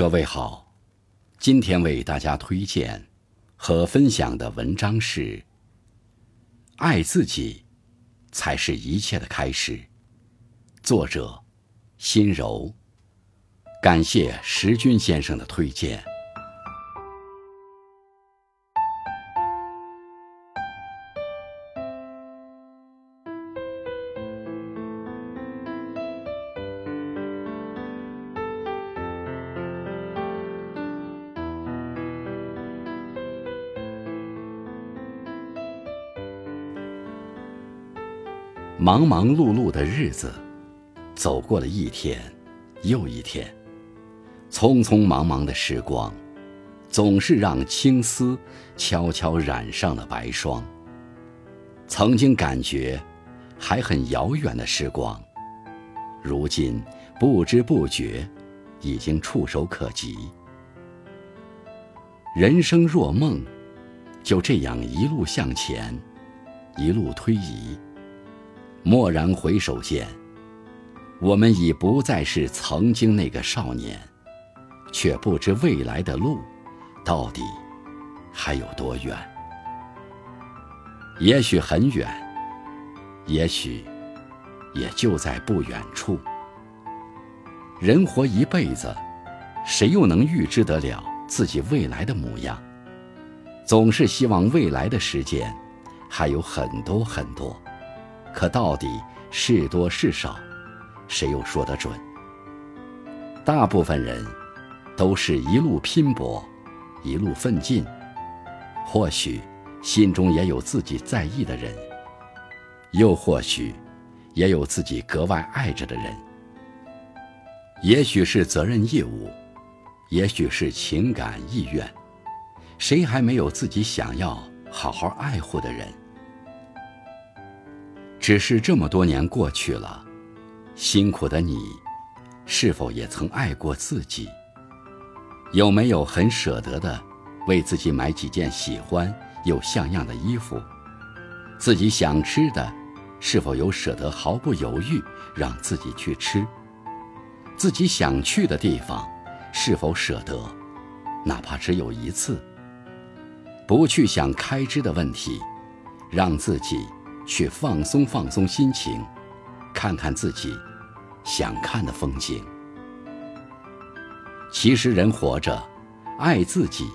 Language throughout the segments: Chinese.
各位好，今天为大家推荐和分享的文章是《爱自己才是一切的开始》，作者心柔。感谢石军先生的推荐。忙忙碌碌的日子，走过了一天又一天，匆匆忙忙的时光，总是让青丝悄悄染上了白霜。曾经感觉还很遥远的时光，如今不知不觉已经触手可及。人生若梦，就这样一路向前，一路推移。蓦然回首间，我们已不再是曾经那个少年，却不知未来的路到底还有多远。也许很远，也许也就在不远处。人活一辈子，谁又能预知得了自己未来的模样？总是希望未来的时间还有很多很多。可到底是多是少，谁又说得准？大部分人都是一路拼搏，一路奋进，或许心中也有自己在意的人，又或许也有自己格外爱着的人。也许是责任义务，也许是情感意愿，谁还没有自己想要好好爱护的人？只是这么多年过去了，辛苦的你，是否也曾爱过自己？有没有很舍得的为自己买几件喜欢又像样的衣服？自己想吃的，是否有舍得毫不犹豫让自己去吃？自己想去的地方，是否舍得，哪怕只有一次？不去想开支的问题，让自己。去放松放松心情，看看自己想看的风景。其实人活着，爱自己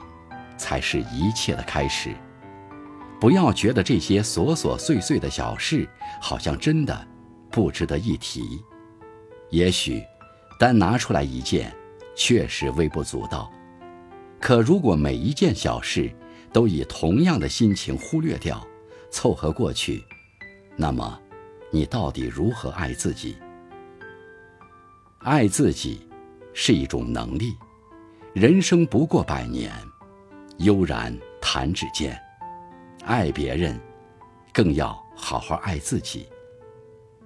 才是一切的开始。不要觉得这些琐琐碎碎的小事好像真的不值得一提。也许单拿出来一件，确实微不足道。可如果每一件小事都以同样的心情忽略掉，凑合过去。那么，你到底如何爱自己？爱自己是一种能力。人生不过百年，悠然弹指间。爱别人，更要好好爱自己。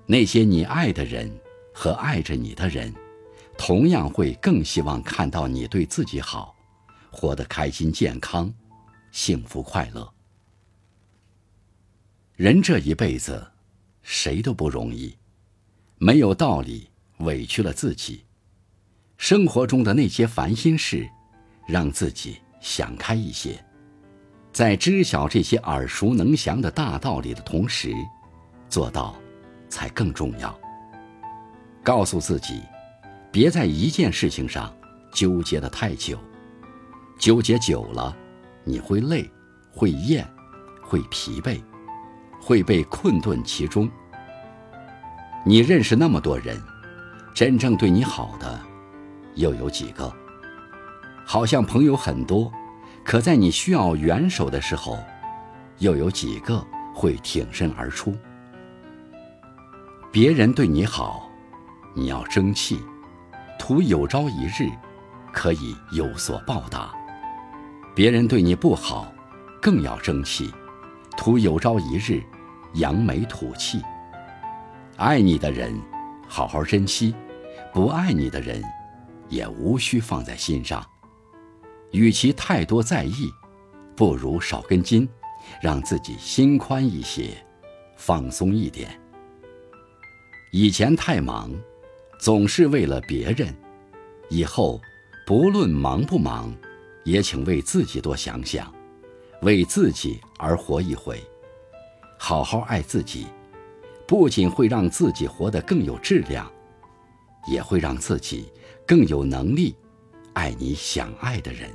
那些你爱的人和爱着你的人，同样会更希望看到你对自己好，活得开心、健康、幸福、快乐。人这一辈子，谁都不容易，没有道理委屈了自己。生活中的那些烦心事，让自己想开一些，在知晓这些耳熟能详的大道理的同时，做到才更重要。告诉自己，别在一件事情上纠结的太久，纠结久了，你会累，会厌，会疲惫。会被困顿其中。你认识那么多人，真正对你好的又有几个？好像朋友很多，可在你需要援手的时候，又有几个会挺身而出？别人对你好，你要争气，图有朝一日可以有所报答；别人对你不好，更要争气。图有朝一日扬眉吐气。爱你的人，好好珍惜；不爱你的人，也无需放在心上。与其太多在意，不如少根筋，让自己心宽一些，放松一点。以前太忙，总是为了别人；以后不论忙不忙，也请为自己多想想，为自己而活一回，好好爱自己，不仅会让自己活得更有质量，也会让自己更有能力爱你想爱的人。